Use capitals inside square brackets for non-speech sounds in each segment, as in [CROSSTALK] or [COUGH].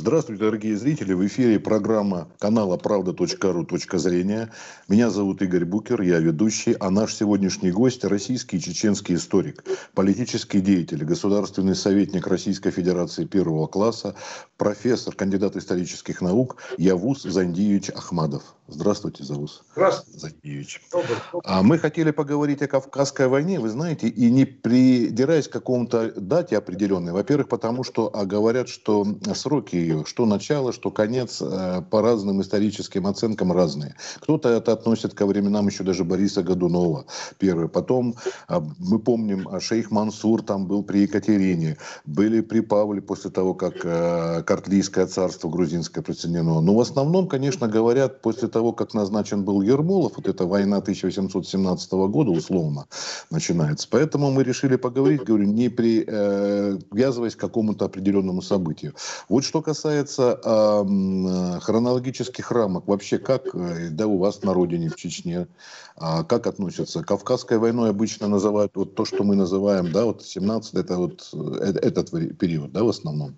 Здравствуйте, дорогие зрители. В эфире программа канала «Правда.ру. Точка зрения». Меня зовут Игорь Букер, я ведущий, а наш сегодняшний гость – российский чеченский историк, политический деятель, государственный советник Российской Федерации первого класса, профессор, кандидат исторических наук Явуз Зандиевич Ахмадов. Здравствуйте, Завуз. Здравствуйте. Зандиевич. А мы хотели поговорить о Кавказской войне, вы знаете, и не придираясь к какому-то дате определенной. Во-первых, потому что а говорят, что сроки ее, что начало, что конец, э, по разным историческим оценкам разные. Кто-то это относит ко временам еще даже Бориса Годунова, первый. Потом а, мы помним, а, шейх Мансур там был при Екатерине, были при Павле после того, как э, Картлийское царство грузинское присоединено. Но в основном, конечно, говорят, после того, как назначен был Ермолов, вот эта война 1817 года условно начинается. Поэтому мы решили поговорить, говорю, не привязываясь э, к какому-то определенному событию. Вот что касается э, хронологических рамок, вообще как, э, да, у вас на родине, в Чечне, э, как относятся? Кавказской войной обычно называют вот то, что мы называем, да, вот 17 это вот э, этот период, да, в основном?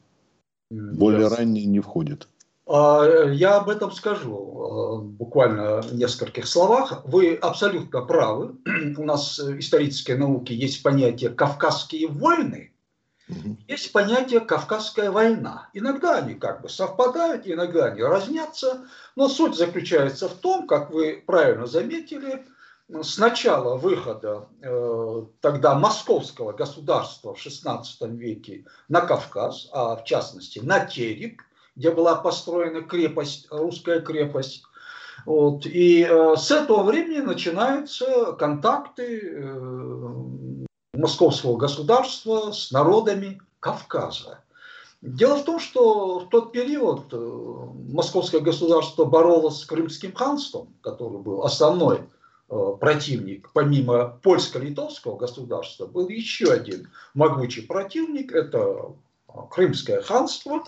Более yes. ранний не входит. А, я об этом скажу э, буквально в нескольких словах. Вы абсолютно правы. [CLEARS THROAT] У нас в исторической науке есть понятие «кавказские войны», есть понятие «Кавказская война». Иногда они как бы совпадают, иногда они разнятся, но суть заключается в том, как вы правильно заметили, с начала выхода э, тогда московского государства в XVI веке на Кавказ, а в частности на Терек, где была построена крепость, русская крепость, вот, и э, с этого времени начинаются контакты э, московского государства с народами Кавказа. Дело в том, что в тот период э, московское государство боролось с Крымским ханством, который был основной э, противник, помимо польско-литовского государства, был еще один могучий противник, это Крымское ханство.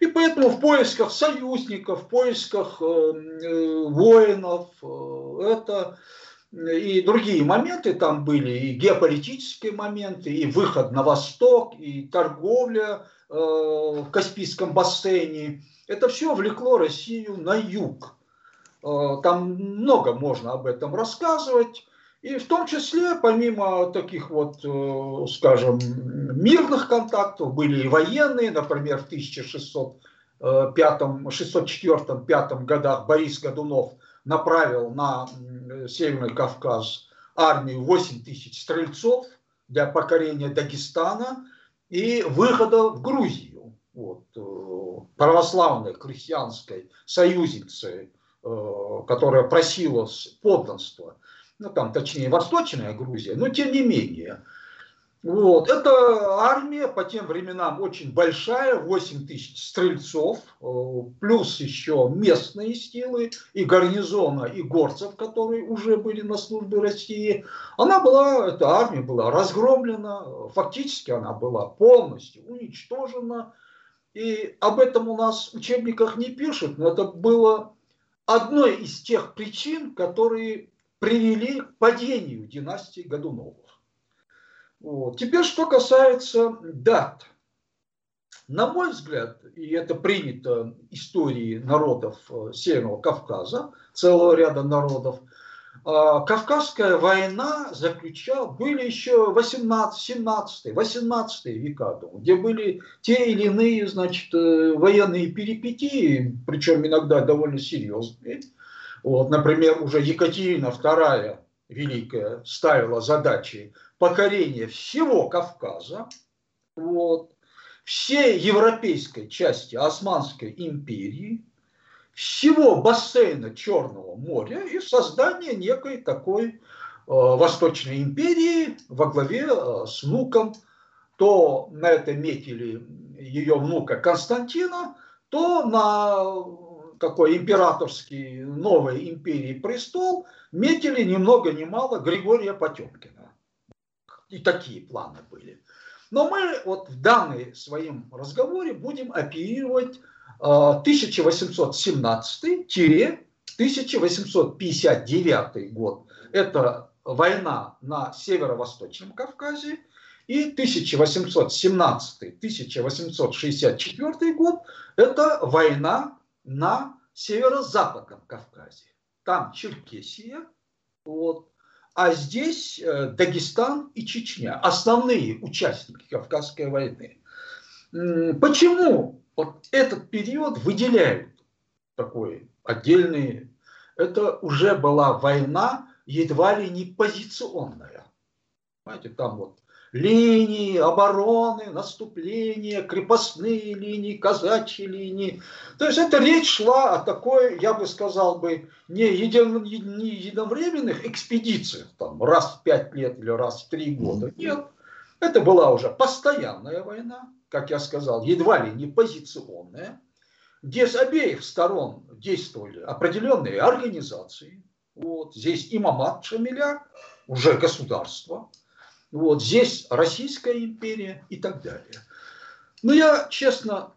И поэтому в поисках союзников, в поисках воинов, это и другие моменты там были, и геополитические моменты, и выход на восток, и торговля э, в Каспийском бассейне. Это все влекло Россию на юг. Э, там много можно об этом рассказывать. И в том числе, помимо таких вот, э, скажем, мирных контактов, были и военные, например, в 1604-5 годах Борис Годунов – направил на Северный Кавказ армию 8 тысяч стрельцов для покорения Дагестана и выхода в Грузию. Вот, э, православной христианской союзницы, э, которая просила подданства, ну там точнее Восточная Грузия, но тем не менее – вот. Это армия по тем временам очень большая, 8 тысяч стрельцов, э, плюс еще местные силы и гарнизона, и горцев, которые уже были на службе России. Она была, эта армия была разгромлена, фактически она была полностью уничтожена. И об этом у нас в учебниках не пишут, но это было одной из тех причин, которые привели к падению династии Годуновых. Вот. Теперь, что касается дат. На мой взгляд, и это принято истории народов э, Северного Кавказа, целого ряда народов, а, Кавказская война заключала, были еще 18, 17, 18 века, где были те или иные, значит, э, военные перипетии, причем иногда довольно серьезные. Вот, например, уже Екатерина II Великая ставила задачи покорения всего Кавказа, вот, всей европейской части Османской империи, всего бассейна Черного моря и создание некой такой э, Восточной империи во главе э, с внуком. То на это метили ее внука Константина, то на такой императорский новой империи престол метили ни много ни мало Григория Потемкина. И такие планы были. Но мы вот в данной своем разговоре будем оперировать 1817-1859 год. Это война на северо-восточном Кавказе. И 1817-1864 год – это война на северо-западном Кавказе. Там Черкесия, вот, а здесь э, Дагестан и Чечня, основные участники Кавказской войны. Почему вот этот период выделяют такой отдельный? Это уже была война едва ли не позиционная. Понимаете, там вот линии обороны, наступления, крепостные линии, казачьи линии. То есть это речь шла о такой, я бы сказал бы, не, един, не единовременных экспедициях, там, раз в пять лет или раз в три года. Нет, это была уже постоянная война, как я сказал, едва ли не позиционная, где с обеих сторон действовали определенные организации. Вот здесь имамат Шамиля, уже государство, вот здесь Российская империя и так далее. Но я, честно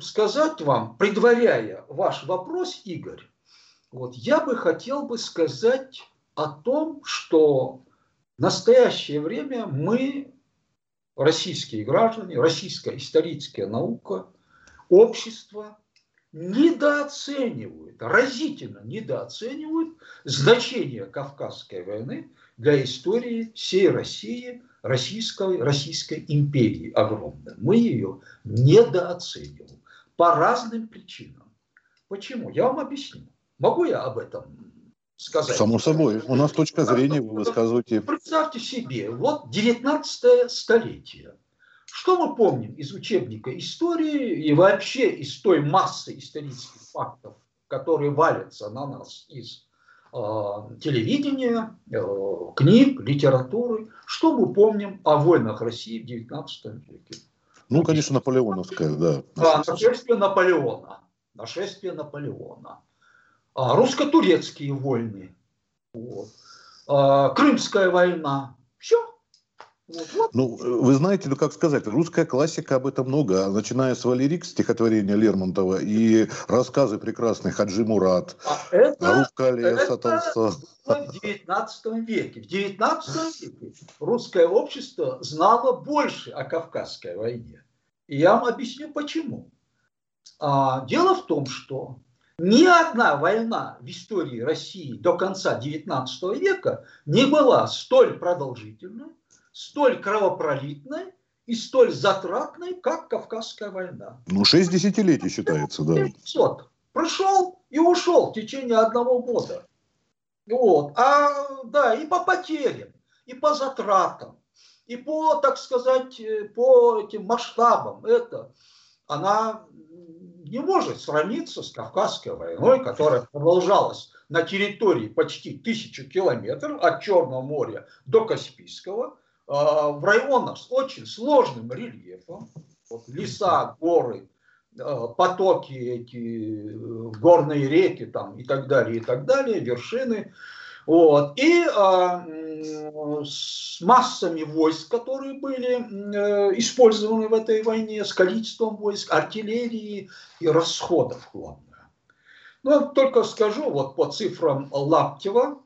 сказать вам, предваряя ваш вопрос, Игорь, вот я бы хотел бы сказать о том, что в настоящее время мы, российские граждане, российская историческая наука, общество недооценивают, разительно недооценивают значение Кавказской войны для истории всей России, Российской, Российской империи огромной. Мы ее недооцениваем по разным причинам. Почему? Я вам объясню. Могу я об этом сказать? Само собой. У нас точка зрения, вы высказываете. Представьте себе, вот 19 столетие. Что мы помним из учебника истории и вообще из той массы исторических фактов, которые валятся на нас из э, телевидения, э, книг, литературы? Что мы помним о войнах России в XIX веке? Ну, конечно, наполеоновская, да. Да, нашествие Наполеона. Нашествие Наполеона. А, русско-турецкие войны. Вот. А, Крымская война. Все. Ну, вы знаете, ну как сказать, русская классика об этом много, начиная с Валерик, стихотворения Лермонтова, и рассказы прекрасные Хаджи Мурат, а это, Русская леса Толсто. В 19 веке. В 19 веке русское общество знало больше о Кавказской войне. И я вам объясню почему. А, дело в том, что ни одна война в истории России до конца 19 века не была столь продолжительной, столь кровопролитной и столь затратной, как Кавказская война. Ну, шесть десятилетий считается, да. 500. Прошел и ушел в течение одного года. Вот. А, да, и по потерям, и по затратам, и по, так сказать, по этим масштабам. Это она не может сравниться с Кавказской войной, которая продолжалась на территории почти тысячу километров от Черного моря до Каспийского, в районах с очень сложным рельефом, вот леса, горы, а, потоки эти, э, горные реки там и так далее, и так далее, вершины. Вот. И а, с массами войск, которые были э, использованы в этой войне, с количеством войск, артиллерии и расходов, главное. Ну, только скажу, вот по цифрам Лаптева,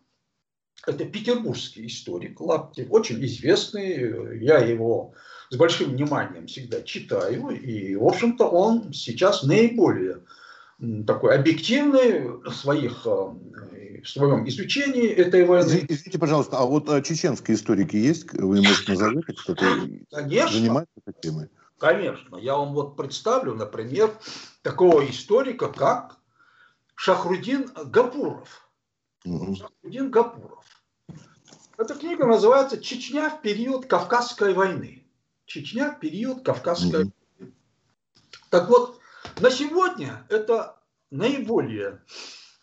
это петербургский историк Лаптев, очень известный, я его с большим вниманием всегда читаю, и, в общем-то, он сейчас наиболее такой объективный в, своих, э, в своем изучении этой войны. Извините, пожалуйста, а вот а чеченские историки есть? Вы можете назвать кто-то Конечно. занимается этой темой? Конечно. Я вам вот представлю, например, такого историка, как Шахрудин Гапуров. Угу. Гапуров. Эта книга называется «Чечня в период Кавказской войны». Чечня в период Кавказской mm-hmm. войны. Так вот, на сегодня это наиболее,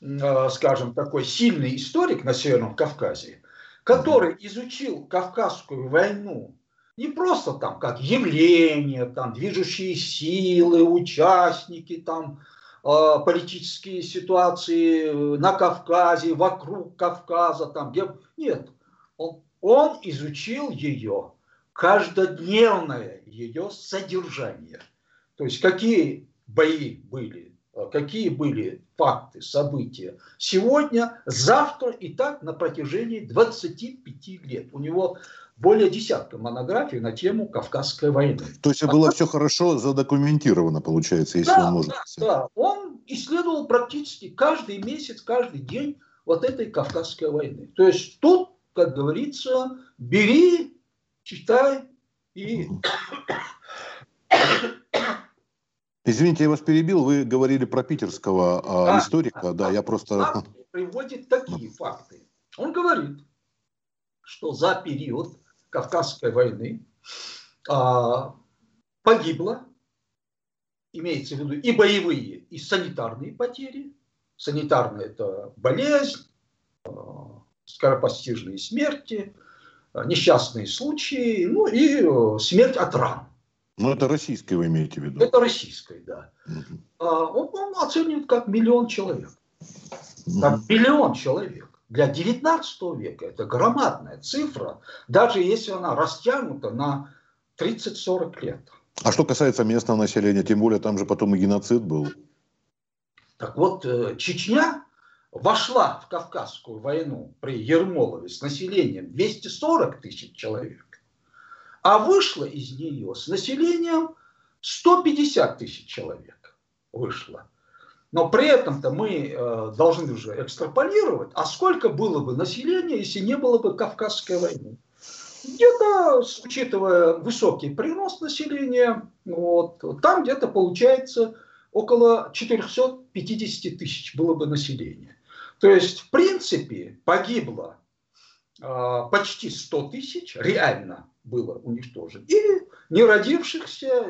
э, скажем, такой сильный историк на Северном Кавказе, который изучил Кавказскую войну не просто там как явление, там движущие силы, участники, там политические ситуации на Кавказе, вокруг Кавказа, там где нет, он, он изучил ее каждодневное ее содержание. То есть какие бои были э, какие были факты, события сегодня, завтра и так на протяжении 25 лет. У него более десятка монографий на тему Кавказской войны. То есть было а все хорошо задокументировано, получается, если да, он может. Да, да, он исследовал практически каждый месяц, каждый день вот этой Кавказской войны. То есть тут, как говорится, бери, читай и... Извините, я вас перебил. Вы говорили про питерского а, да, историка. Да, да, я просто... Приводит такие факты. Он говорит, что за период Кавказской войны а, погибло, имеется в виду и боевые, и санитарные потери. Санитарные – это болезнь, а, скоропостижные смерти, а, несчастные случаи, ну и а, смерть от ран. Ну, это российское вы имеете в виду? Это российское, да. Угу. Он, он оценивает как миллион человек. Как миллион человек. Для 19 века это громадная цифра, даже если она растянута на 30-40 лет. А что касается местного населения, тем более там же потом и геноцид был. Так вот, э, Чечня вошла в Кавказскую войну при Ермолове с населением 240 тысяч человек а вышло из нее с населением 150 тысяч человек вышло. Но при этом-то мы э, должны уже экстраполировать, а сколько было бы населения, если не было бы Кавказской войны. Где-то, учитывая высокий прирост населения, вот, там где-то получается около 450 тысяч было бы населения. То есть, в принципе, погибло э, почти 100 тысяч реально было уничтожено. И не родившихся,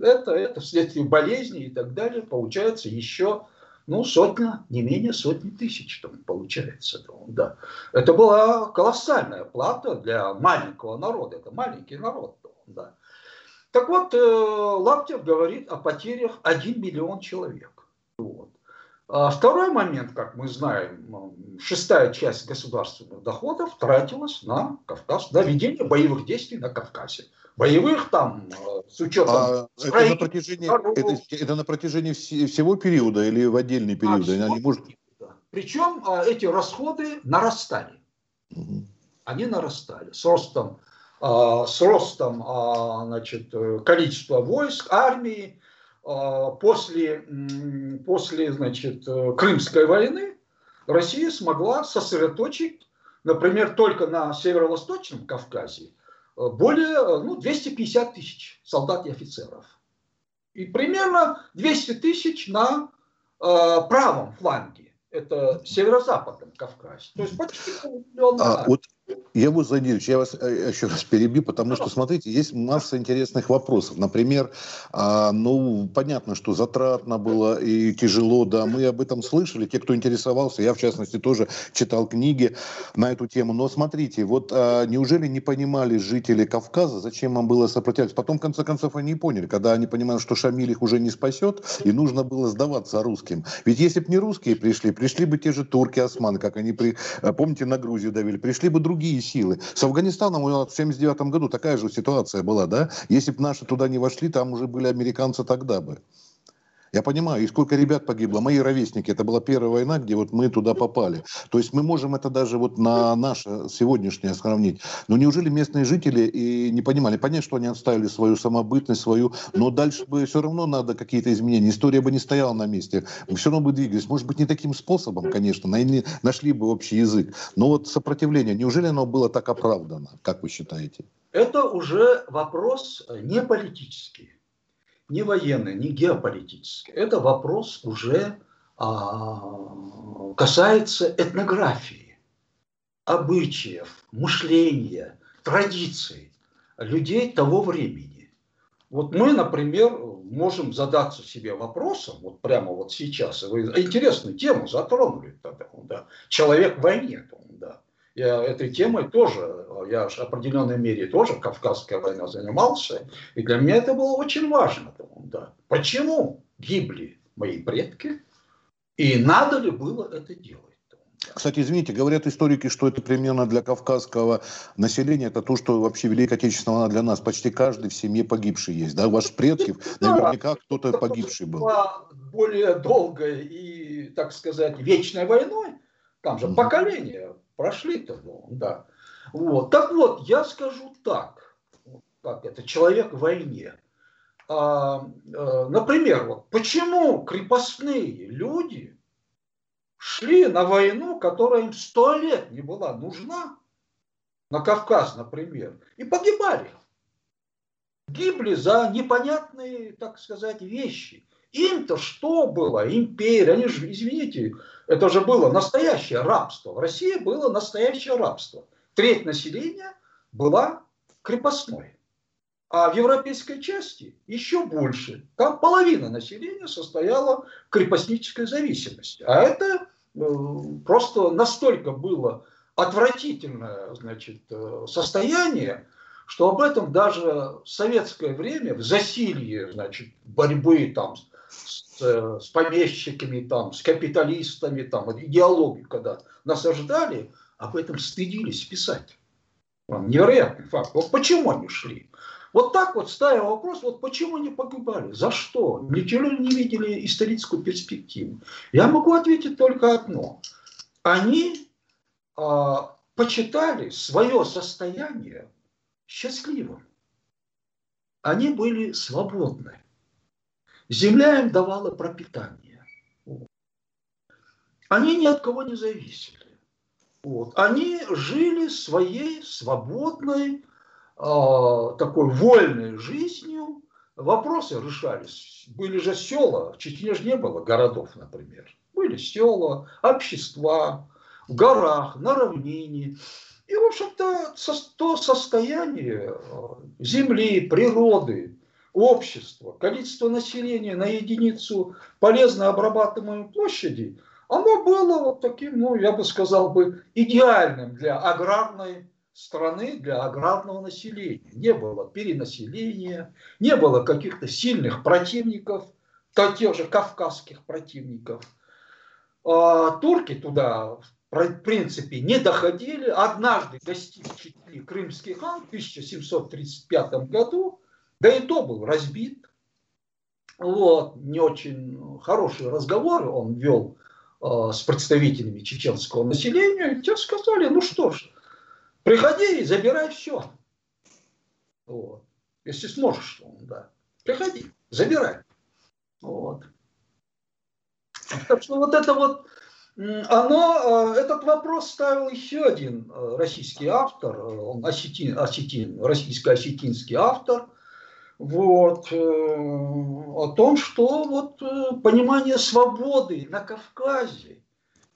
это, это вследствие болезни и так далее, получается еще ну, сотня, не менее сотни тысяч там получается. Да. Это была колоссальная плата для маленького народа. Это маленький народ. Да. Так вот, э, Лаптев говорит о потерях 1 миллион человек. Вот. А второй момент, как мы знаем, шестая часть государственных доходов тратилась на Кавказ, на ведение боевых действий на Кавказе. Боевых там э, с учетом... А это, на протяжении, это, это на протяжении всего периода или в отдельный период? А, Они может... Причем а, эти расходы нарастали. Угу. Они нарастали с ростом, а, с ростом значит, э, количества войск, армии, а, после, после значит, э, Крымской войны Россия смогла сосредоточить, например, только на северо-восточном Кавказе э, более э, ну, 250 тысяч солдат и офицеров. И примерно 200 тысяч на э, правом фланге, это северо-западном Кавказе. То есть почти полмиллиона. А, вот я вас, Владимирович, я вас э, еще раз перебью, потому что, смотрите, есть масса интересных вопросов. Например, а, ну, понятно, что затратно было и тяжело, да, мы об этом слышали, те, кто интересовался, я, в частности, тоже читал книги на эту тему. Но смотрите, вот а, неужели не понимали жители Кавказа, зачем им было сопротивляться? Потом, в конце концов, они поняли, когда они понимают, что Шамиль их уже не спасет, и нужно было сдаваться русским. Ведь если бы не русские пришли, пришли бы те же турки, османы, как они, при, помните, на Грузию давили, пришли бы другие силы. С Афганистаном в 1979 году такая же ситуация была, да? Если бы наши туда не вошли, там уже были американцы тогда бы. Я понимаю, и сколько ребят погибло. Мои ровесники, это была первая война, где вот мы туда попали. То есть мы можем это даже вот на наше сегодняшнее сравнить. Но неужели местные жители и не понимали? Понятно, что они отставили свою самобытность, свою, но дальше бы все равно надо какие-то изменения. История бы не стояла на месте. Мы все равно бы двигались. Может быть, не таким способом, конечно, нашли бы общий язык. Но вот сопротивление, неужели оно было так оправдано, как вы считаете? Это уже вопрос не политический не военный, не геополитический. Это вопрос уже а, касается этнографии, обычаев, мышления, традиций людей того времени. Вот мы, например, можем задаться себе вопросом, вот прямо вот сейчас, вы интересную тему затронули, да, человек в войне, этой темой тоже, я в определенной мере тоже Кавказская война занимался, и для меня это было очень важно. Да. Почему гибли мои предки, и надо ли было это делать? Кстати, извините, говорят историки, что это примерно для кавказского населения, это то, что вообще Великая Отечественная война для нас. Почти каждый в семье погибший есть. Да, ваших предков наверняка кто-то погибший был. Более долгой и, так сказать, вечной войной, там же поколения прошли-то, да. Вот. Так вот, я скажу так, как это, человек в войне. А, а, например, вот, почему крепостные люди шли на войну, которая им сто лет не была нужна, на Кавказ, например, и погибали. Гибли за непонятные, так сказать, вещи. Им-то что было? Империя. Они же, извините, это же было настоящее рабство. В России было настоящее рабство. Треть населения была крепостной. А в европейской части еще больше. Там половина населения состояла крепостнической зависимости. А это э, просто настолько было отвратительное значит, э, состояние, что об этом даже в советское время, в засилье значит, борьбы там, с, э, с помещиками, там, с капиталистами, там, идеологию, когда насаждали, об этом стыдились писать. Невероятный факт. Вот почему они шли? Вот так вот ставя вопрос, вот почему они погибали, за что, ничего не видели историческую перспективу. Я могу ответить только одно. Они а, почитали свое состояние счастливым. Они были свободны. Земля им давала пропитание. Они ни от кого не зависели. Вот. Они жили своей свободной, а, такой вольной жизнью, вопросы решались. Были же села, в Чечне же не было городов, например. Были села, общества, в горах, на равнине. И, в общем-то, то состояние а, земли, природы, общества, количество населения на единицу полезно обрабатываемой площади, оно было вот таким, ну, я бы сказал бы, идеальным для аграрной страны для аграрного населения. Не было перенаселения, не было каких-то сильных противников, тех же кавказских противников. А турки туда, в принципе, не доходили. Однажды достиг Чечни крымский хан в 1735 году, да и то был разбит. Вот, не очень хорошие разговоры он вел э, с представителями чеченского населения. И те сказали, ну что ж, Приходи и забирай все. Вот. Если сможешь, да. Приходи, забирай. Вот. Так что вот это вот, оно, э, этот вопрос ставил еще один э, российский автор, он осетин, осетин, российско-осетинский автор, вот, о том, что вот понимание свободы на Кавказе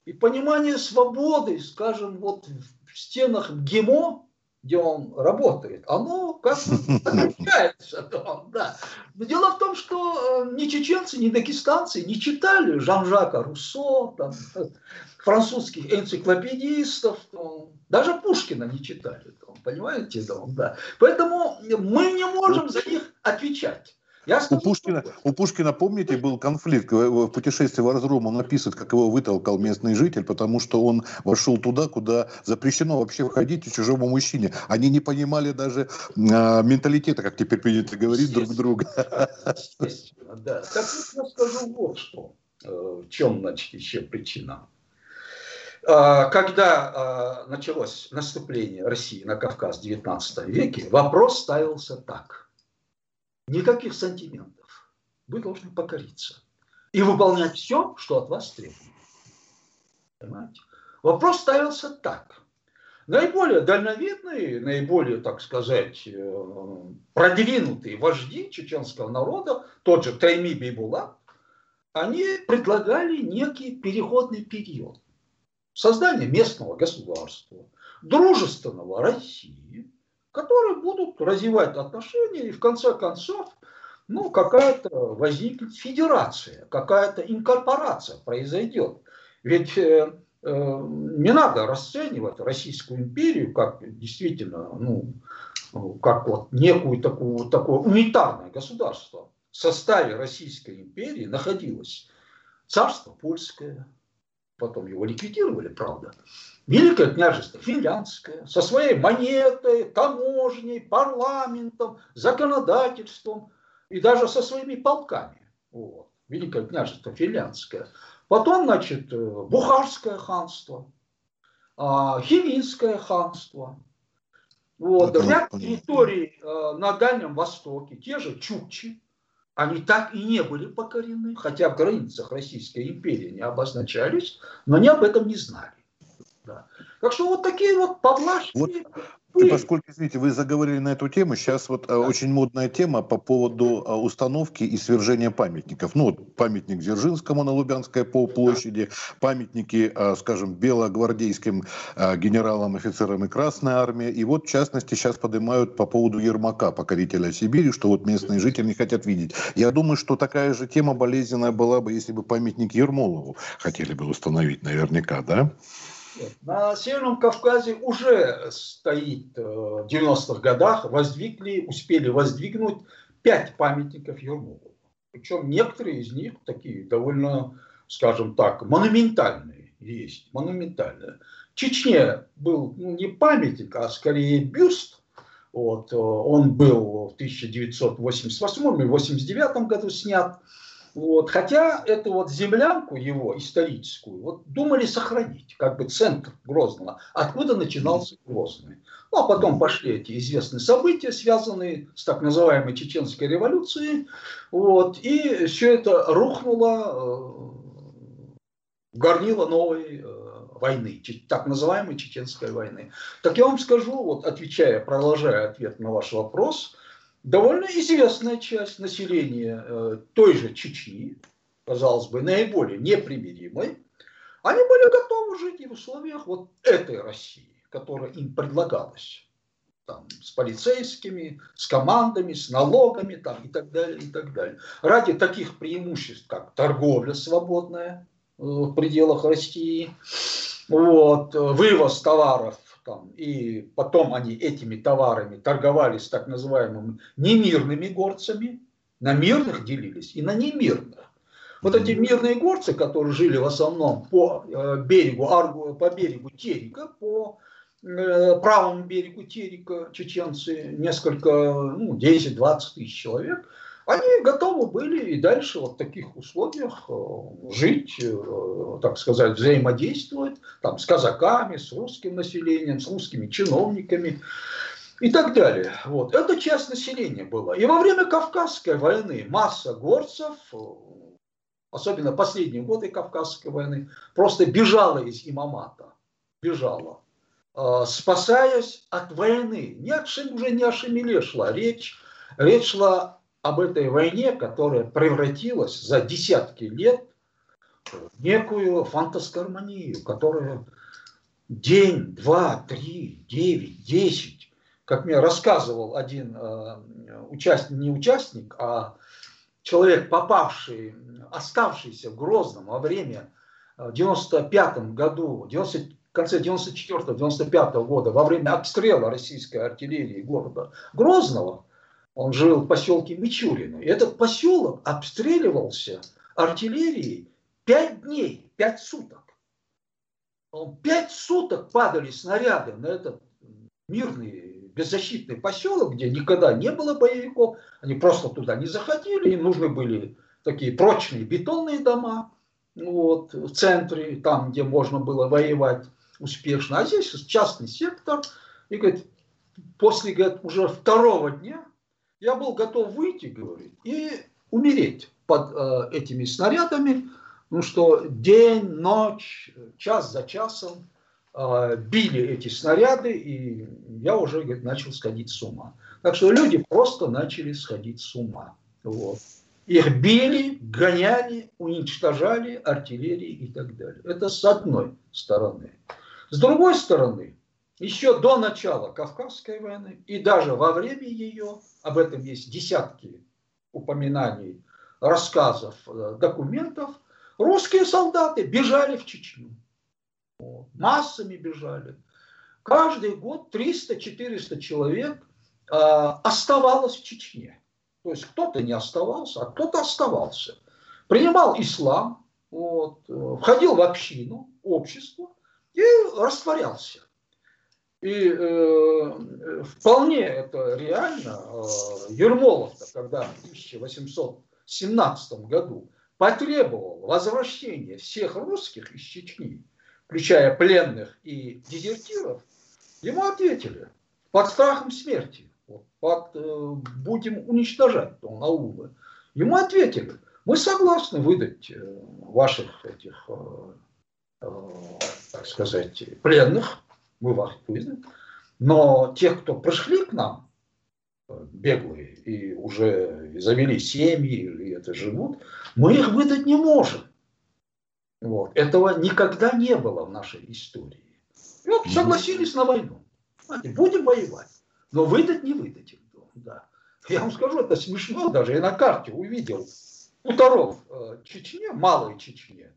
и понимание свободы, скажем, вот в стенах ГИМО, где он работает, оно как отличается. [LAUGHS] Да. Но дело в том, что э, ни чеченцы, ни дагестанцы не читали Жан-Жака Руссо, там, французских энциклопедистов, там, даже Пушкина не читали, там, понимаете? Там, да. Поэтому мы не можем за них отвечать. Я у, Пушкина, у Пушкина, помните, был конфликт в путешествии в разрум. Он описывает, как его вытолкал местный житель, потому что он вошел туда, куда запрещено вообще входить чужому мужчине. Они не понимали даже э, менталитета, как теперь принято говорить, друг друга. Естественно, да. Так вот я скажу вот что. Э, в чем, значит, еще причина. А, когда а, началось наступление России на Кавказ в XIX веке, вопрос ставился так – Никаких сантиментов. Вы должны покориться. И выполнять все, что от вас требуется. Понимаете? Вопрос ставился так. Наиболее дальновидные, наиболее, так сказать, э, продвинутые вожди чеченского народа, тот же Тайми Бейбулат, они предлагали некий переходный период. Создание местного государства, дружественного России, которые будут развивать отношения, и в конце концов, ну, какая-то возникнет федерация, какая-то инкорпорация произойдет. Ведь э, э, не надо расценивать Российскую империю как действительно, ну, как вот некую такую, такое унитарное государство. В составе Российской империи находилось царство польское, потом его ликвидировали, правда, Великое княжество финляндское со своей монетой, таможней, парламентом, законодательством и даже со своими полками. Вот. Великое княжество финляндское. Потом, значит, э, Бухарское ханство, а, Хивинское ханство. Вот. Ряд территорий э, на Дальнем Востоке, те же Чукчи, они так и не были покорены, хотя в границах Российской империи не обозначались, но они об этом не знали. Да. Так что вот такие вот поблажки. Вот и поскольку, извините, вы заговорили на эту тему, сейчас вот да. очень модная тема по поводу а, установки и свержения памятников. Ну, вот памятник Дзержинскому на Лубянской площади, памятники, а, скажем, белогвардейским генералам, офицерам и Красной Армии. И вот, в частности, сейчас поднимают по поводу Ермака, покорителя Сибири, что вот местные жители не хотят видеть. Я думаю, что такая же тема болезненная была бы, если бы памятник Ермолову хотели бы установить наверняка, да? На Северном Кавказе уже стоит э, в 90-х годах, воздвигли, успели воздвигнуть пять памятников Ермолову. Причем некоторые из них такие довольно, скажем так, монументальные есть, монументальные. В Чечне был ну, не памятник, а скорее бюст. Вот, э, он был в 1988 или 1989 году снят. Вот. Хотя эту вот землянку его историческую вот, думали сохранить, как бы центр Грозного, откуда начинался Грозный. Ну, а потом пошли эти известные события, связанные с так называемой чеченской революцией. Вот, и все это рухнуло в э, горнило новой э, войны, так называемой чеченской войны. Так я вам скажу, вот отвечая, продолжая ответ на ваш вопрос – довольно известная часть населения э, той же Чечни, казалось бы, наиболее непримиримой, они были готовы жить и в условиях вот этой России, которая им предлагалась. Там, с полицейскими, с командами, с налогами там, и так далее, и так далее. Ради таких преимуществ, как торговля свободная э, в пределах России, вот, вывоз товаров там, и потом они этими товарами торговали с так называемыми немирными горцами, на мирных делились и на немирных. Вот эти мирные горцы, которые жили в основном по э, берегу, по берегу Терека, по э, правому берегу Терека, чеченцы, несколько, ну, 10-20 тысяч человек, они готовы были и дальше вот в таких условиях э, жить, э, так сказать, взаимодействовать там, с казаками, с русским населением, с русскими чиновниками и так далее. Вот. Это часть населения была. И во время Кавказской войны масса горцев, э, особенно последние годы Кавказской войны, просто бежала из имамата. Бежала. Спасаясь от войны. Не от, уже не о Шамиле шла речь. Речь шла об этой войне, которая превратилась за десятки лет в некую фантасгармонию, которая день, два, три, девять, десять, как мне рассказывал один э, участник, не участник, а человек, попавший, оставшийся в Грозном во время э, в 95 году, 90, в конце 94-95 года, во время обстрела российской артиллерии города Грозного, он жил в поселке Мичурино. И этот поселок обстреливался артиллерией пять дней, пять суток. Пять суток падали снаряды на этот мирный, беззащитный поселок, где никогда не было боевиков. Они просто туда не заходили, им нужны были такие прочные бетонные дома вот, в центре, там, где можно было воевать успешно. А здесь частный сектор. И говорит, после говорит, уже второго дня я был готов выйти, говорит, и умереть под э, этими снарядами, ну что день, ночь, час за часом э, били эти снаряды, и я уже говорит, начал сходить с ума. Так что люди просто начали сходить с ума. Вот. Их били, гоняли, уничтожали артиллерии и так далее. Это с одной стороны. С другой стороны, еще до начала Кавказской войны и даже во время ее, об этом есть десятки упоминаний, рассказов, э, документов, русские солдаты бежали в Чечню. Массами бежали. Каждый год 300-400 человек э, оставалось в Чечне. То есть кто-то не оставался, а кто-то оставался. Принимал ислам, вот, входил в общину, общество и растворялся. И э, вполне это реально. Э, Ермолов, когда в 1817 году потребовал возвращения всех русских из Чечни, включая пленных и дезертиров, ему ответили под страхом смерти, под, э, будем уничтожать он, аулы. Ему ответили, мы согласны выдать э, ваших этих, э, э, так сказать, пленных, мы вас выдаем, но тех, кто пришли к нам, беглые, и уже завели семьи, и это живут, мы их выдать не можем. Вот. Этого никогда не было в нашей истории. И вот согласились на войну. Будем воевать, но выдать не выдадим. Да. Я вам скажу, это смешно даже. Я на карте увидел хуторов э, Чечне, Малой Чечне,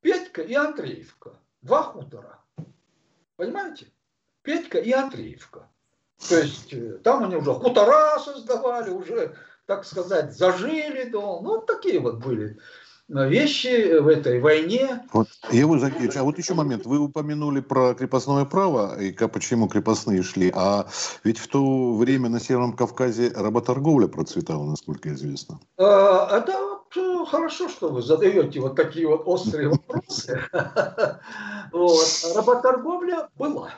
Петька и Андреевка. Два хутора. Понимаете? Петька и Андреевка. То есть э, там они уже хутора создавали, уже, так сказать, зажили. Да, ну, вот такие вот были вещи в этой войне. Вот, Евгений Закирович, а вот еще момент. Вы упомянули про крепостное право и как, почему крепостные шли. А ведь в то время на Северном Кавказе работорговля процветала, насколько известно. А, это э, хорошо, что вы задаете вот такие вот острые вопросы. [LAUGHS] Работорговля была.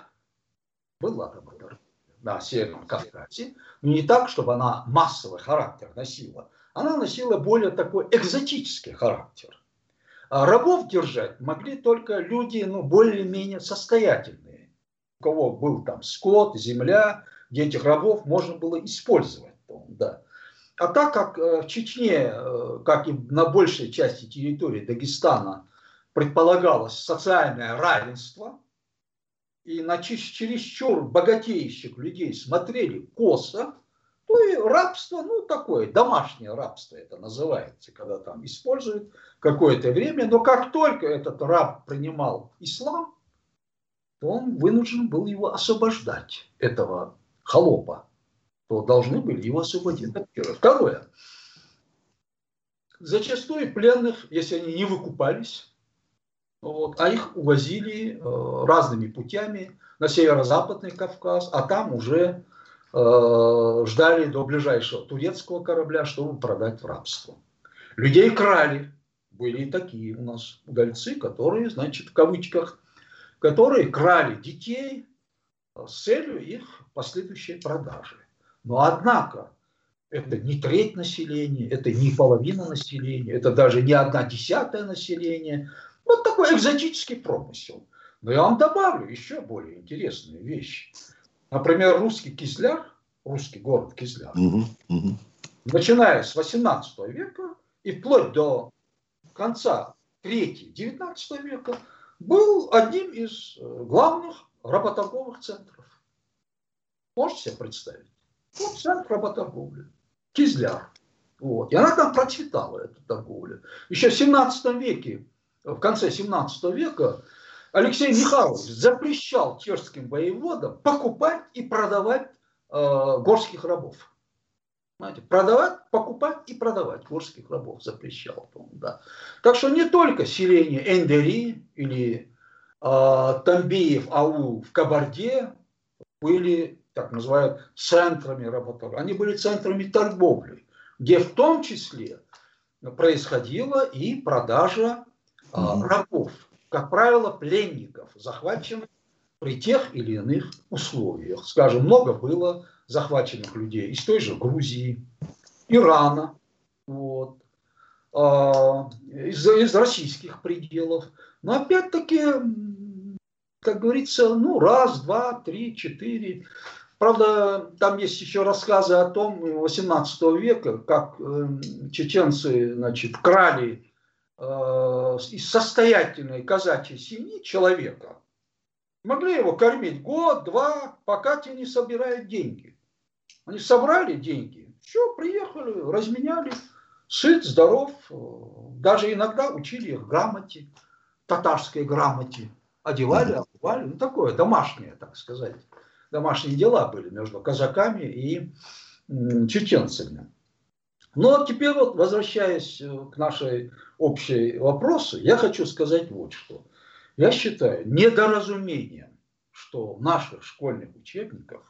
Была работорговля на Северном Кавказе. Но не так, чтобы она массовый характер носила она носила более такой экзотический характер. А рабов держать могли только люди ну, более-менее состоятельные, у кого был там скот, земля, где этих рабов можно было использовать. Да. А так как э, в Чечне, э, как и на большей части территории Дагестана, предполагалось социальное равенство, и на чересчур богатеющих людей смотрели косо, ну и рабство, ну такое, домашнее рабство это называется, когда там используют какое-то время. Но как только этот раб принимал ислам, то он вынужден был его освобождать, этого холопа. То должны были его освободить. Первое. Второе. Зачастую пленных, если они не выкупались, вот, а их увозили э, разными путями на северо-западный Кавказ, а там уже Э, ждали до ближайшего турецкого корабля, чтобы продать в рабство. Людей крали. Были и такие у нас удальцы, которые, значит, в кавычках, которые крали детей с целью их последующей продажи. Но однако, это не треть населения, это не половина населения, это даже не одна десятая населения. Вот такой экзотический промысел. Но я вам добавлю еще более интересную вещь. Например, русский Кизляр, русский город Кизляр, угу, угу. начиная с 18 века и вплоть до конца 3-19 века, был одним из э, главных работорговых центров. Можете себе представить? Вот центр работорговли. Кизляр. Вот. И она там процветала, эта торговля. Еще в 17 веке, в конце 17 века, Алексей Михайлович запрещал чешским воеводам покупать и продавать э, горских рабов. Понимаете? Продавать, покупать и продавать горских рабов запрещал. Да. Так что не только селение Эндери или э, Тамбиев аул в Кабарде были, так называют, центрами работорговли. Они были центрами торговли, где в том числе происходила и продажа э, рабов как правило, пленников, захваченных при тех или иных условиях. Скажем, много было захваченных людей из той же Грузии, Ирана, вот, а, из, из российских пределов. Но опять-таки, как говорится, ну, раз, два, три, четыре. Правда, там есть еще рассказы о том 18 века, как э, чеченцы значит, крали Э, из состоятельной казачьей семьи человека, могли его кормить год, два, пока те не собирают деньги. Они собрали деньги, все, приехали, разменяли, сыт, здоров, э, даже иногда учили их грамоте, татарской грамоте, одевали, обували, ну такое домашнее, так сказать, домашние дела были между казаками и чеченцами. Но теперь вот, возвращаясь э, к нашей общей вопросу, я хочу сказать вот что. Я считаю недоразумением, что в наших школьных учебниках,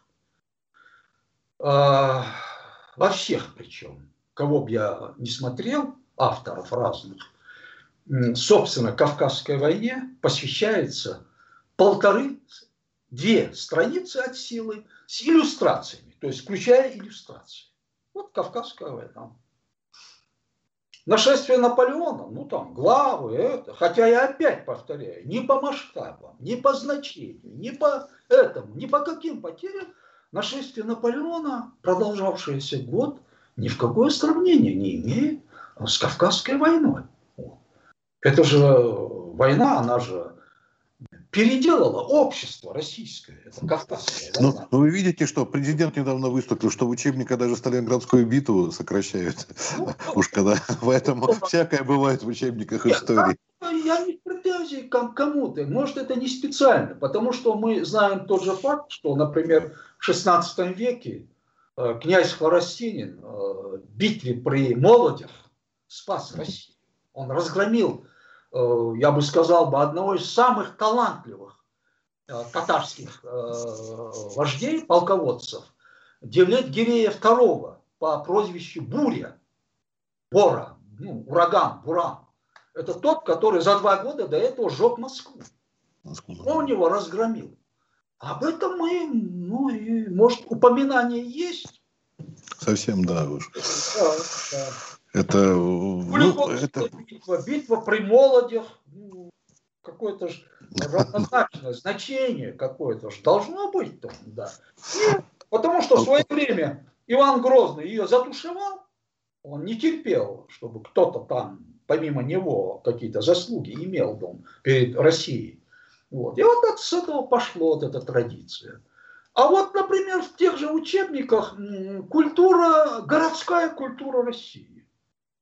э, во всех причем, кого бы я не смотрел, авторов разных, собственно, Кавказской войне посвящается полторы-две страницы от силы с иллюстрациями, то есть включая иллюстрации. Вот Кавказская война. Нашествие Наполеона, ну там главы, это, хотя я опять повторяю, не по масштабам, не по значению, не по этому, не по каким потерям, нашествие Наполеона, продолжавшееся год, ни в какое сравнение не имеет с Кавказской войной. Это же война, она же переделала общество российское, это Кавказская ну. Ну, вы видите, что президент недавно выступил, что в учебнике даже Сталинградскую битву сокращают. Ну, [LAUGHS] Уж когда, поэтому ну, всякое бывает в учебниках истории. Я не претензии к кому-то, может это не специально, потому что мы знаем тот же факт, что, например, в 16 веке э, князь Хворостинин э, в битве при Молодях спас Россию. Он разгромил я бы сказал, бы, одного из самых талантливых э, татарских э, вождей, полководцев, Девлет Гирея II по прозвищу Буря, Бора, ну, ураган, Буран. Это тот, который за два года до этого сжег Москву. Москву. Он его разгромил. Об этом мы, ну, и, может, упоминание есть? Совсем, да, уж. Да, да. Это, ну, это... Битва, битва при молодях, ну, какое-то же равнозначное значение какое-то же должно быть там, да. И, потому что в свое время Иван Грозный ее затушевал, он не терпел, чтобы кто-то там, помимо него, какие-то заслуги имел дом перед Россией. Вот. И вот от, с этого пошло вот эта традиция. А вот, например, в тех же учебниках культура, городская культура России.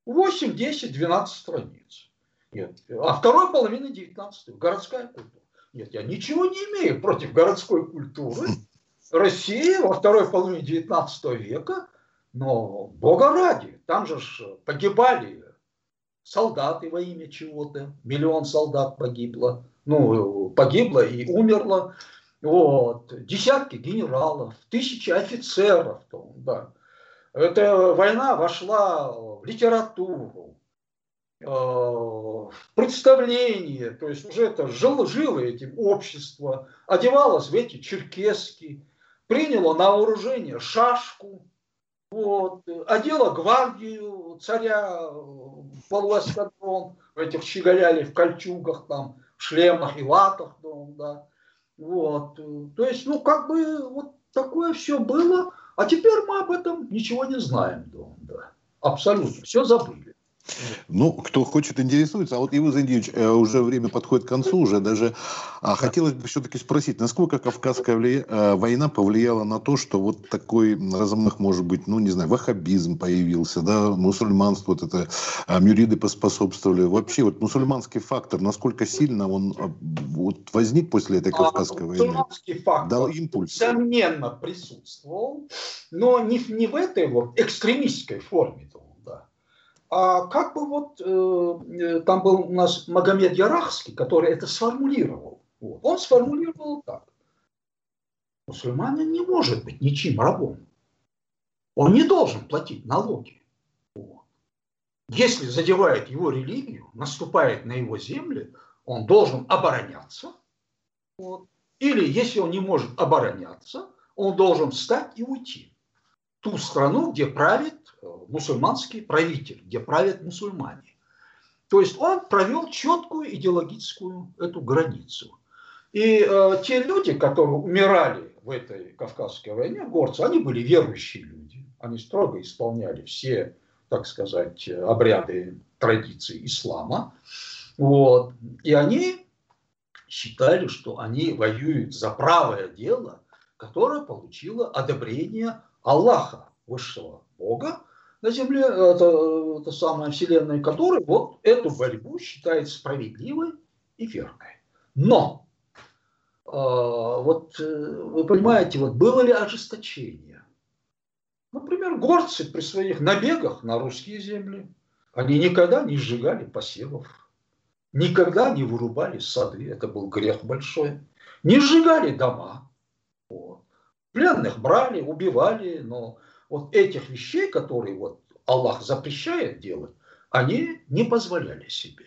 8, 10, 12 страниц. Нет. А второй половины 19 городская культура. Нет, я ничего не имею против городской культуры. России во второй половине 19 века, но бога ради, там же погибали солдаты во имя чего-то, миллион солдат погибло, ну, погибло и умерло, вот, десятки генералов, тысячи офицеров, да. Эта война вошла литературу, э, представление, то есть уже это жило, жило этим общество, одевалось в эти черкески, приняло на вооружение шашку, вот, одела гвардию царя полуэскадрон, в этих щеголяли в кольчугах, там, в шлемах и латах, да, вот, то есть, ну, как бы вот такое все было, а теперь мы об этом ничего не знаем. Да. Абсолютно. Все забыли. Ну, кто хочет, интересуется. А вот, Иван Зиндевич, э, уже время подходит к концу, уже даже а, хотелось бы все-таки спросить, насколько Кавказская влия... Э, война повлияла на то, что вот такой размах, может быть, ну, не знаю, ваххабизм появился, да, мусульманство, вот это, а, мюриды поспособствовали. Вообще, вот мусульманский фактор, насколько сильно он а, вот, возник после этой а, Кавказской а, войны? Мусульманский фактор, дал импульс. несомненно, присутствовал, но не, не в этой вот экстремистской форме а как бы вот э, э, там был у нас Магомед Ярахский, который это сформулировал. Вот. Он сформулировал так. Мусульманин не может быть ничем рабом. Он не должен платить налоги. Вот. Если задевает его религию, наступает на его земли, он должен обороняться. Вот. Или если он не может обороняться, он должен встать и уйти ту страну, где правит э, мусульманский правитель, где правят мусульмане. То есть он провел четкую идеологическую эту границу. И э, те люди, которые умирали в этой Кавказской войне, горцы, они были верующие люди. Они строго исполняли все, так сказать, обряды, традиции ислама. Вот. И они считали, что они воюют за правое дело, которое получило одобрение Аллаха, высшего Бога на земле, это, это самая вселенная, который вот эту борьбу считает справедливой и верной. Но, э, вот вы понимаете, вот было ли ожесточение? Например, горцы при своих набегах на русские земли, они никогда не сжигали посевов, никогда не вырубали сады, это был грех большой, не сжигали дома. Пленных брали, убивали, но вот этих вещей, которые вот Аллах запрещает делать, они не позволяли себе.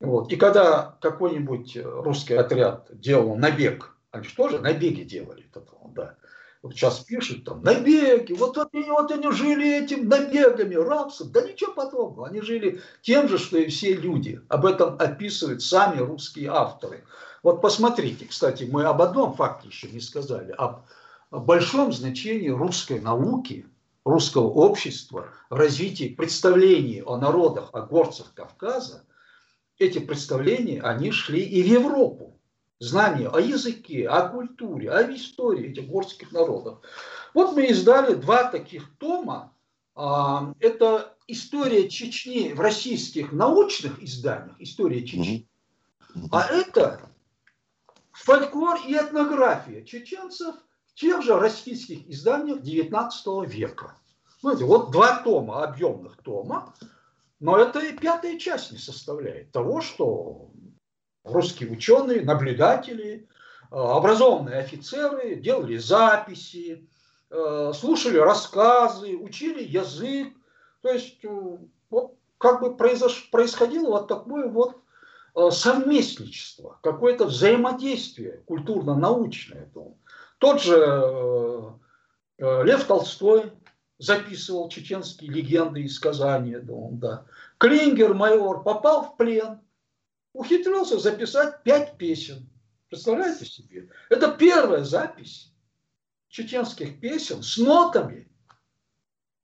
Вот. И когда какой-нибудь русский отряд делал набег, они же тоже набеги делали, да, вот сейчас пишут там набеги, вот, вот, вот они жили этим набегами, рабством. Да ничего подобного. Они жили тем же, что и все люди. Об этом описывают сами русские авторы. Вот посмотрите, кстати, мы об одном факте еще не сказали, об большом значении русской науки, русского общества, развитии представлений о народах, о горцах Кавказа. Эти представления, они шли и в Европу знания о языке, о культуре, о истории этих горских народов. Вот мы издали два таких тома. А, это история Чечни в российских научных изданиях, история Чечни. А это фольклор и этнография чеченцев в тех же российских изданиях XIX века. Знаете, вот два тома, объемных тома, но это и пятая часть не составляет того, что русские ученые, наблюдатели, э, образованные офицеры делали записи, э, слушали рассказы, учили язык. То есть э, вот как бы происходило вот такое вот совместничество, какое-то взаимодействие культурно-научное. Тот же Лев Толстой записывал чеченские легенды и сказания. Да. Клингер, майор, попал в плен – ухитрился записать пять песен. Представляете себе? Это первая запись чеченских песен с нотами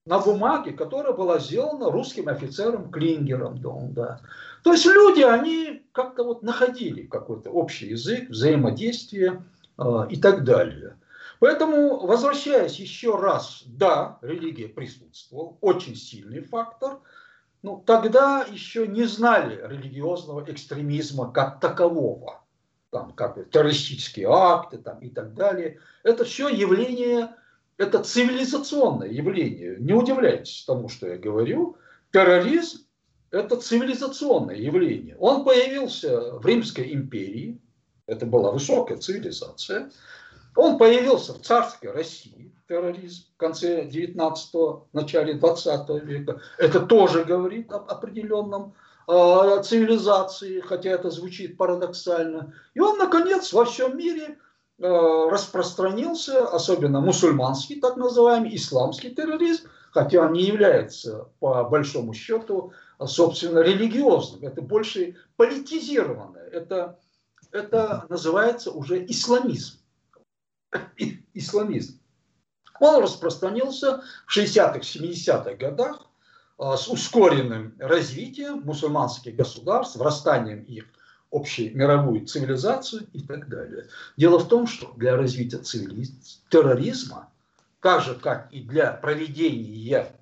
на бумаге, которая была сделана русским офицером Клингером. Да. То есть люди, они как-то вот находили какой-то общий язык, взаимодействие э, и так далее. Поэтому, возвращаясь еще раз, да, религия присутствовала, очень сильный фактор – ну, тогда еще не знали религиозного экстремизма как такового. Там, как террористические акты там, и так далее. Это все явление, это цивилизационное явление. Не удивляйтесь тому, что я говорю. Терроризм – это цивилизационное явление. Он появился в Римской империи, это была высокая цивилизация. Он появился в царской России, терроризм в конце 19-го, начале 20 века. Это тоже говорит об определенном э, цивилизации, хотя это звучит парадоксально. И он, наконец, во всем мире распространился, особенно мусульманский, так называемый, исламский терроризм, хотя он не является, по большому счету, собственно, религиозным. Это больше политизированное. Это, это называется уже исламизм. [LAUGHS] Исламизм. Он распространился в 60-х, 70-х годах а, с ускоренным развитием мусульманских государств, врастанием их общей мировую цивилизацию и так далее. Дело в том, что для развития цивилизации, терроризма, так же, как и для проведения,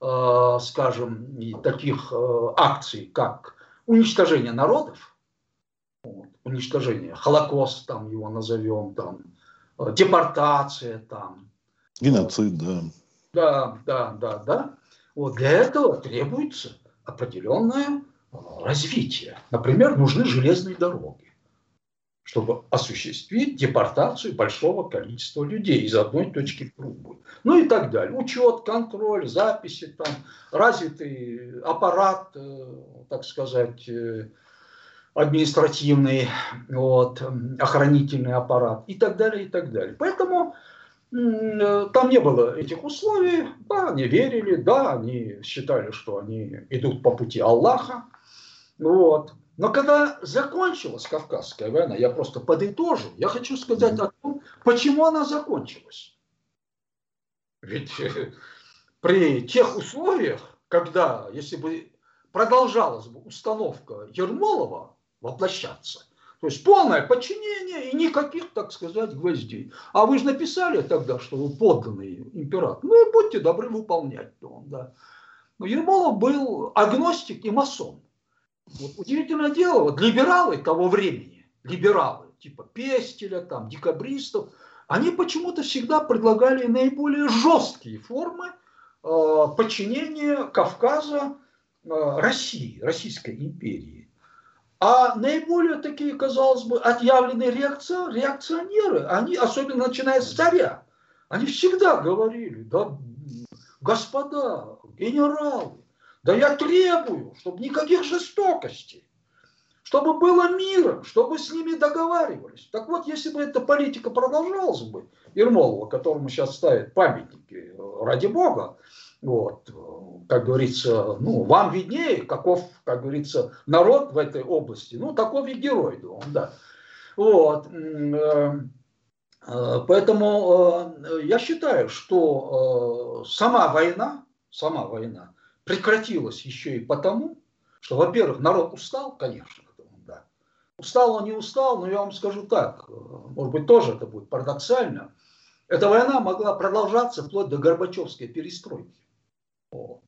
э, скажем, таких э, акций, как уничтожение народов, вот, уничтожение, Холокост, там его назовем, там, э, депортация, там, Геноцид, да. Да, да, да, да. Вот для этого требуется определенное а, развитие. Например, нужны железные дороги, чтобы осуществить депортацию большого количества людей из одной точки в другую. Ну и так далее. Учет, контроль, записи, там, развитый аппарат, э, так сказать, э, административный, вот, охранительный аппарат и так далее, и так далее. Поэтому Э, там не было этих условий, да, они верили, да, они считали, что они идут по пути Аллаха, вот. Но когда закончилась Кавказская война, я просто подытожу, я хочу сказать о том, почему она закончилась. Ведь э, при тех условиях, когда, если бы продолжалась бы установка Ермолова воплощаться, то есть полное подчинение и никаких, так сказать, гвоздей. А вы же написали тогда, что вы подданный император. Ну и будьте добры выполнять. то, Да. Но Ермолов был агностик и масон. Вот удивительное дело, вот либералы того времени, либералы, типа Пестеля, там, декабристов, они почему-то всегда предлагали наиболее жесткие формы э, подчинения Кавказа э, России, Российской империи. А наиболее такие, казалось бы, отъявленные реакции, реакционеры, они, особенно начиная с царя, они всегда говорили, да, господа, генералы, да я требую, чтобы никаких жестокостей, чтобы было миром, чтобы с ними договаривались. Так вот, если бы эта политика продолжалась бы, Ермолова, которому сейчас ставят памятники, ради бога, вот, как говорится, ну, вам виднее, каков, как говорится, народ в этой области, ну, таков и герой, да. Вот, э, э, поэтому э, я считаю, что сама война, сама война прекратилась еще и потому, что, во-первых, народ устал, конечно, да. Устал он, не устал, но я вам скажу так, может быть, тоже это будет парадоксально. Эта война могла продолжаться вплоть до Горбачевской перестройки. Вот.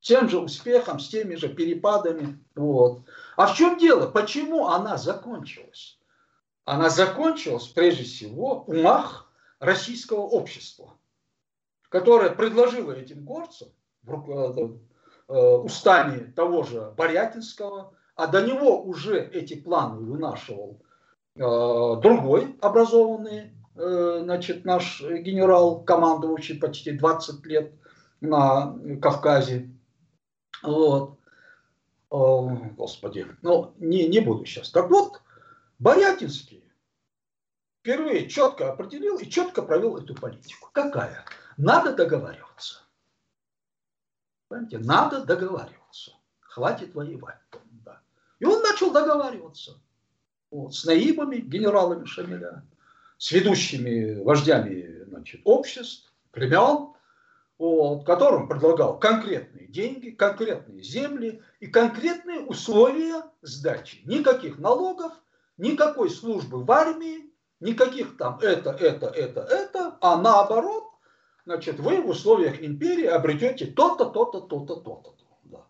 Тем же успехом, с теми же перепадами. Вот. А в чем дело? Почему она закончилась? Она закончилась прежде всего в умах российского общества, которое предложило этим горцам в э, э, устами того же Борятинского, а до него уже эти планы вынашивал э, другой образованный значит, наш генерал, командующий почти 20 лет – на Кавказе. Вот. Господи, ну не, не буду сейчас. Так вот, Борятинский впервые четко определил и четко провел эту политику. Какая? Надо договариваться. Понимаете? Надо договариваться. Хватит воевать. Да. И он начал договариваться вот, с наибами, генералами Шамиля, с ведущими вождями значит, обществ, племен, вот, которым предлагал конкретные деньги, конкретные земли и конкретные условия сдачи. Никаких налогов, никакой службы в армии, никаких там это, это, это, это, а наоборот, значит, вы в условиях империи обретете то-то, то-то, то-то, то-то. Да.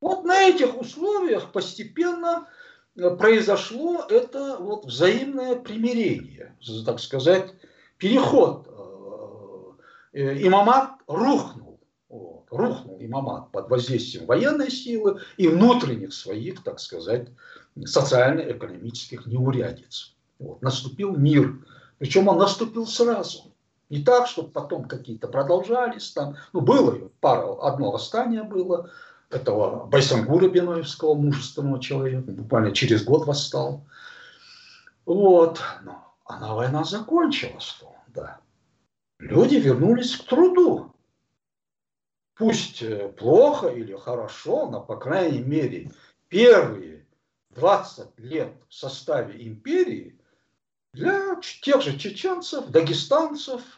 Вот на этих условиях постепенно э, произошло это вот взаимное примирение, так сказать, переход Э, имамат рухнул. Вот, рухнул имамат под воздействием военной силы и внутренних своих, так сказать, социально-экономических неурядиц. Вот, наступил мир. Причем он наступил сразу. Не так, чтобы потом какие-то продолжались там. Ну, было пара, одно восстание было, этого Байсангура Беноевского, мужественного человека, буквально через год восстал. Вот. Но она война закончилась, да люди вернулись к труду. Пусть э, плохо или хорошо, но, по крайней мере, первые 20 лет в составе империи для тех же чеченцев, дагестанцев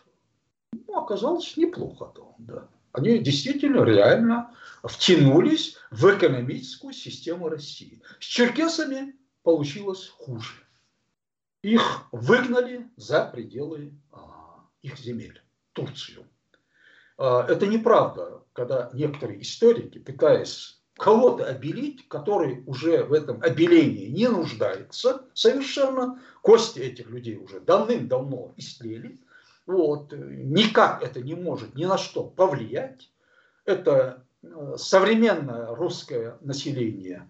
ну, оказалось неплохо. Да. Они действительно реально втянулись в экономическую систему России. С черкесами получилось хуже. Их выгнали за пределы а, их земель, Турцию. А, это неправда, когда некоторые историки, пытаясь кого-то обелить, который уже в этом обелении не нуждается совершенно, кости этих людей уже давным-давно истлели, вот, никак это не может ни на что повлиять. Это э, современное русское население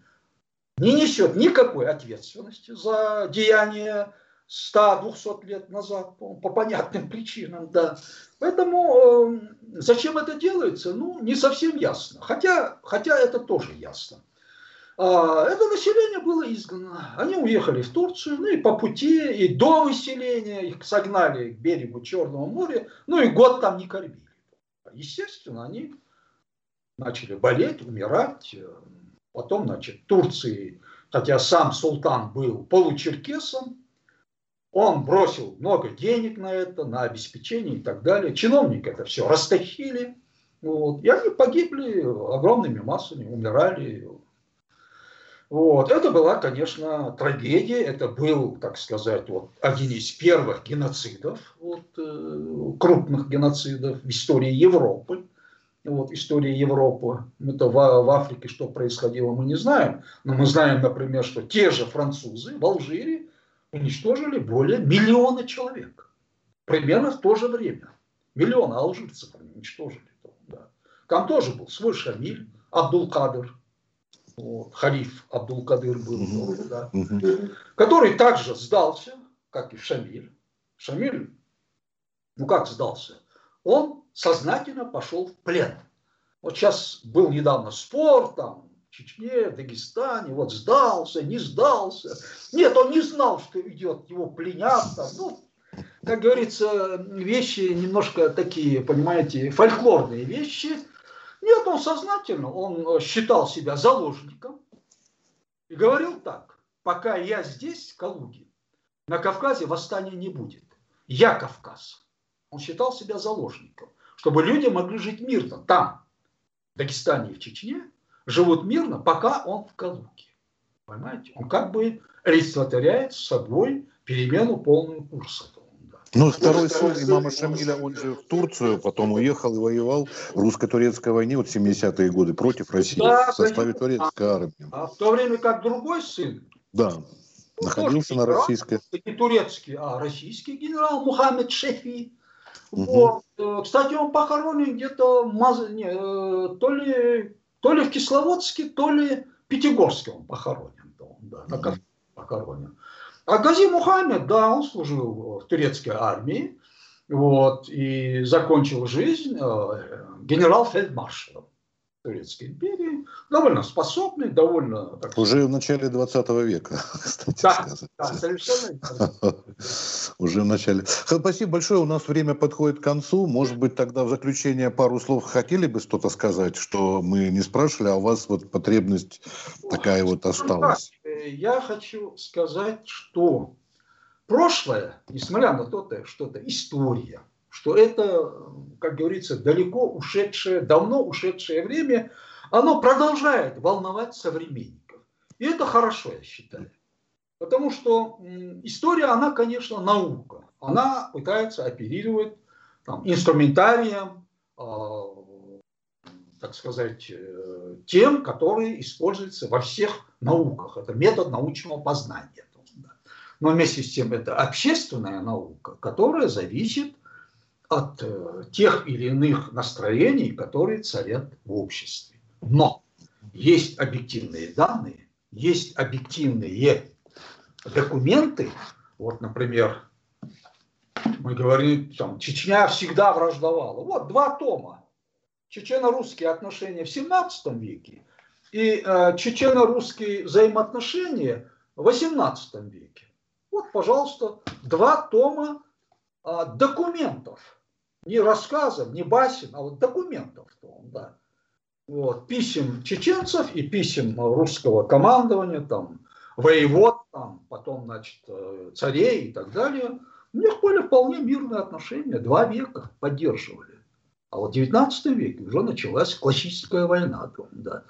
не несет никакой ответственности за деяния 100-200 лет назад, по, по понятным причинам, да. Поэтому э, зачем это делается, ну, не совсем ясно. Хотя, хотя это тоже ясно. А, это население было изгнано. Они уехали в Турцию, ну и по пути, и до выселения их согнали к берегу Черного моря, ну и год там не кормили. Естественно, они начали болеть, умирать. Потом, значит, Турции, хотя сам султан был получеркесом, он бросил много денег на это, на обеспечение и так далее. Чиновники это все растащили. Вот, и они погибли огромными массами, умирали. Вот. Это была, конечно, трагедия. Это был, так сказать, вот, один из первых геноцидов, вот, э, крупных геноцидов в истории Европы. Вот, история Европы. Это в, в Африке что происходило, мы не знаем. Но мы знаем, например, что те же французы в Алжире уничтожили более миллиона человек. примерно в то же время. Миллионы алжирцев уничтожили. Да. Там тоже был свой Шамиль, Абдул-Кадр, Халиф Абдул-Кадыр был, угу. да, угу. который также сдался, как и Шамиль. Шамиль, ну как сдался? Он сознательно пошел в плен. Вот сейчас был недавно спор, там, в Чечне, в Дагестане, вот сдался, не сдался. Нет, он не знал, что идет, его пленят. Там, ну, как говорится, вещи немножко такие, понимаете, фольклорные вещи. Нет, он сознательно, он считал себя заложником и говорил так, пока я здесь, в Калуге, на Кавказе восстания не будет. Я Кавказ. Он считал себя заложником, чтобы люди могли жить мирно там, в Дагестане и в Чечне, живут мирно, пока он в Калуге. Понимаете? Он как бы олицетворяет собой перемену полную курса. Ну, второй сын имама Шамиля, он же в Турцию, потом уехал и воевал в русско-турецкой войне вот 70-е годы против России да, в составе турецкой а, армии. А в то время как другой сын да, ну, находился на российской... Не турецкий, а российский генерал Мухаммед Шефи. Угу. Вот. Э, кстати, он похоронен где-то не, э, то, ли, то ли в Кисловодске, то ли в Пятигорске он похоронен. Да, угу. похоронен. А Гази Мухаммед, да, он служил в турецкой армии, вот, и закончил жизнь э, генерал-фельдмаршалом Турецкой империи, довольно способный, довольно... Так Уже в начале 20 века, [LAUGHS] кстати да, сказать. Да, совершенно Уже в начале. Спасибо большое, у нас время подходит к концу. Может быть, тогда в заключение пару слов хотели бы что-то сказать, что мы не спрашивали, а у вас вот потребность такая вот осталась. Э, я хочу сказать, что прошлое, несмотря на то, что это история, что это, как говорится, далеко ушедшее, давно ушедшее время, оно продолжает волновать современников. И это хорошо, я считаю. Потому что история, она, конечно, наука. Она пытается оперировать там, инструментарием, э, так сказать, э, тем, который используется во всех науках. Это метод научного познания. Но вместе с тем это общественная наука, которая зависит от э, тех или иных настроений, которые царят в обществе. Но есть объективные данные, есть объективные документы. Вот, например, мы говорим, там, Чечня всегда враждовала. Вот два тома. Чечено-русские отношения в 17 веке и э, чечено-русские взаимоотношения в 18 веке. Вот, пожалуйста, два тома э, документов не рассказов, не басен, а вот документов. Да. Вот, писем чеченцев и писем русского командования, там, воевод, там, потом, значит, э, царей и так далее. У них были вполне мирные отношения, два века поддерживали. А вот в 19 веке уже началась классическая война. Да.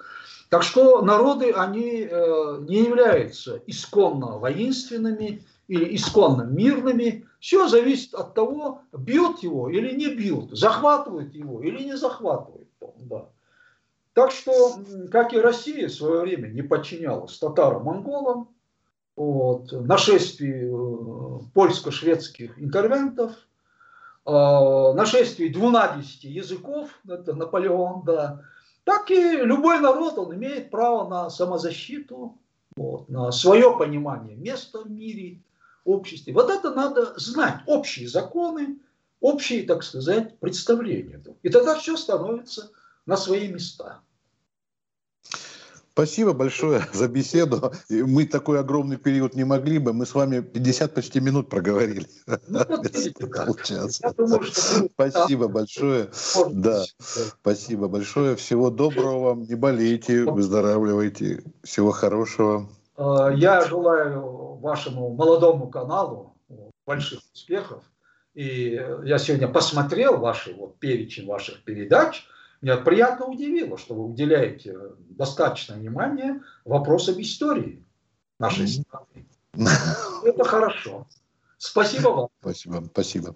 Так что народы, они э, не являются исконно воинственными или исконно мирными, все зависит от того, бьют его или не бьют, захватывают его или не захватывают. Да. Так что, как и Россия в свое время не подчинялась татаро-монголам, вот, нашествию э, польско-шведских интервентов, э, нашествию двунадесяти языков, это Наполеон, да, так и любой народ, он имеет право на самозащиту, вот, на свое понимание места в мире, обществе. Вот это надо знать, общие законы, общие, так сказать, представления. И тогда все становится на свои места. Спасибо большое [LAUGHS] за беседу. Мы такой огромный период не могли бы. Мы с вами 50 почти минут проговорили. [LAUGHS] Ну, спасибо большое. Да, спасибо большое. Всего доброго вам. Не болейте, выздоравливайте. Всего хорошего. Э, я желаю вашему молодому каналу больших успехов. И я сегодня посмотрел ваши, вот, перечень ваших передач. Меня приятно удивило, что вы уделяете достаточно внимания вопросам истории нашей страны. Это хорошо. Спасибо вам. Спасибо. Спасибо.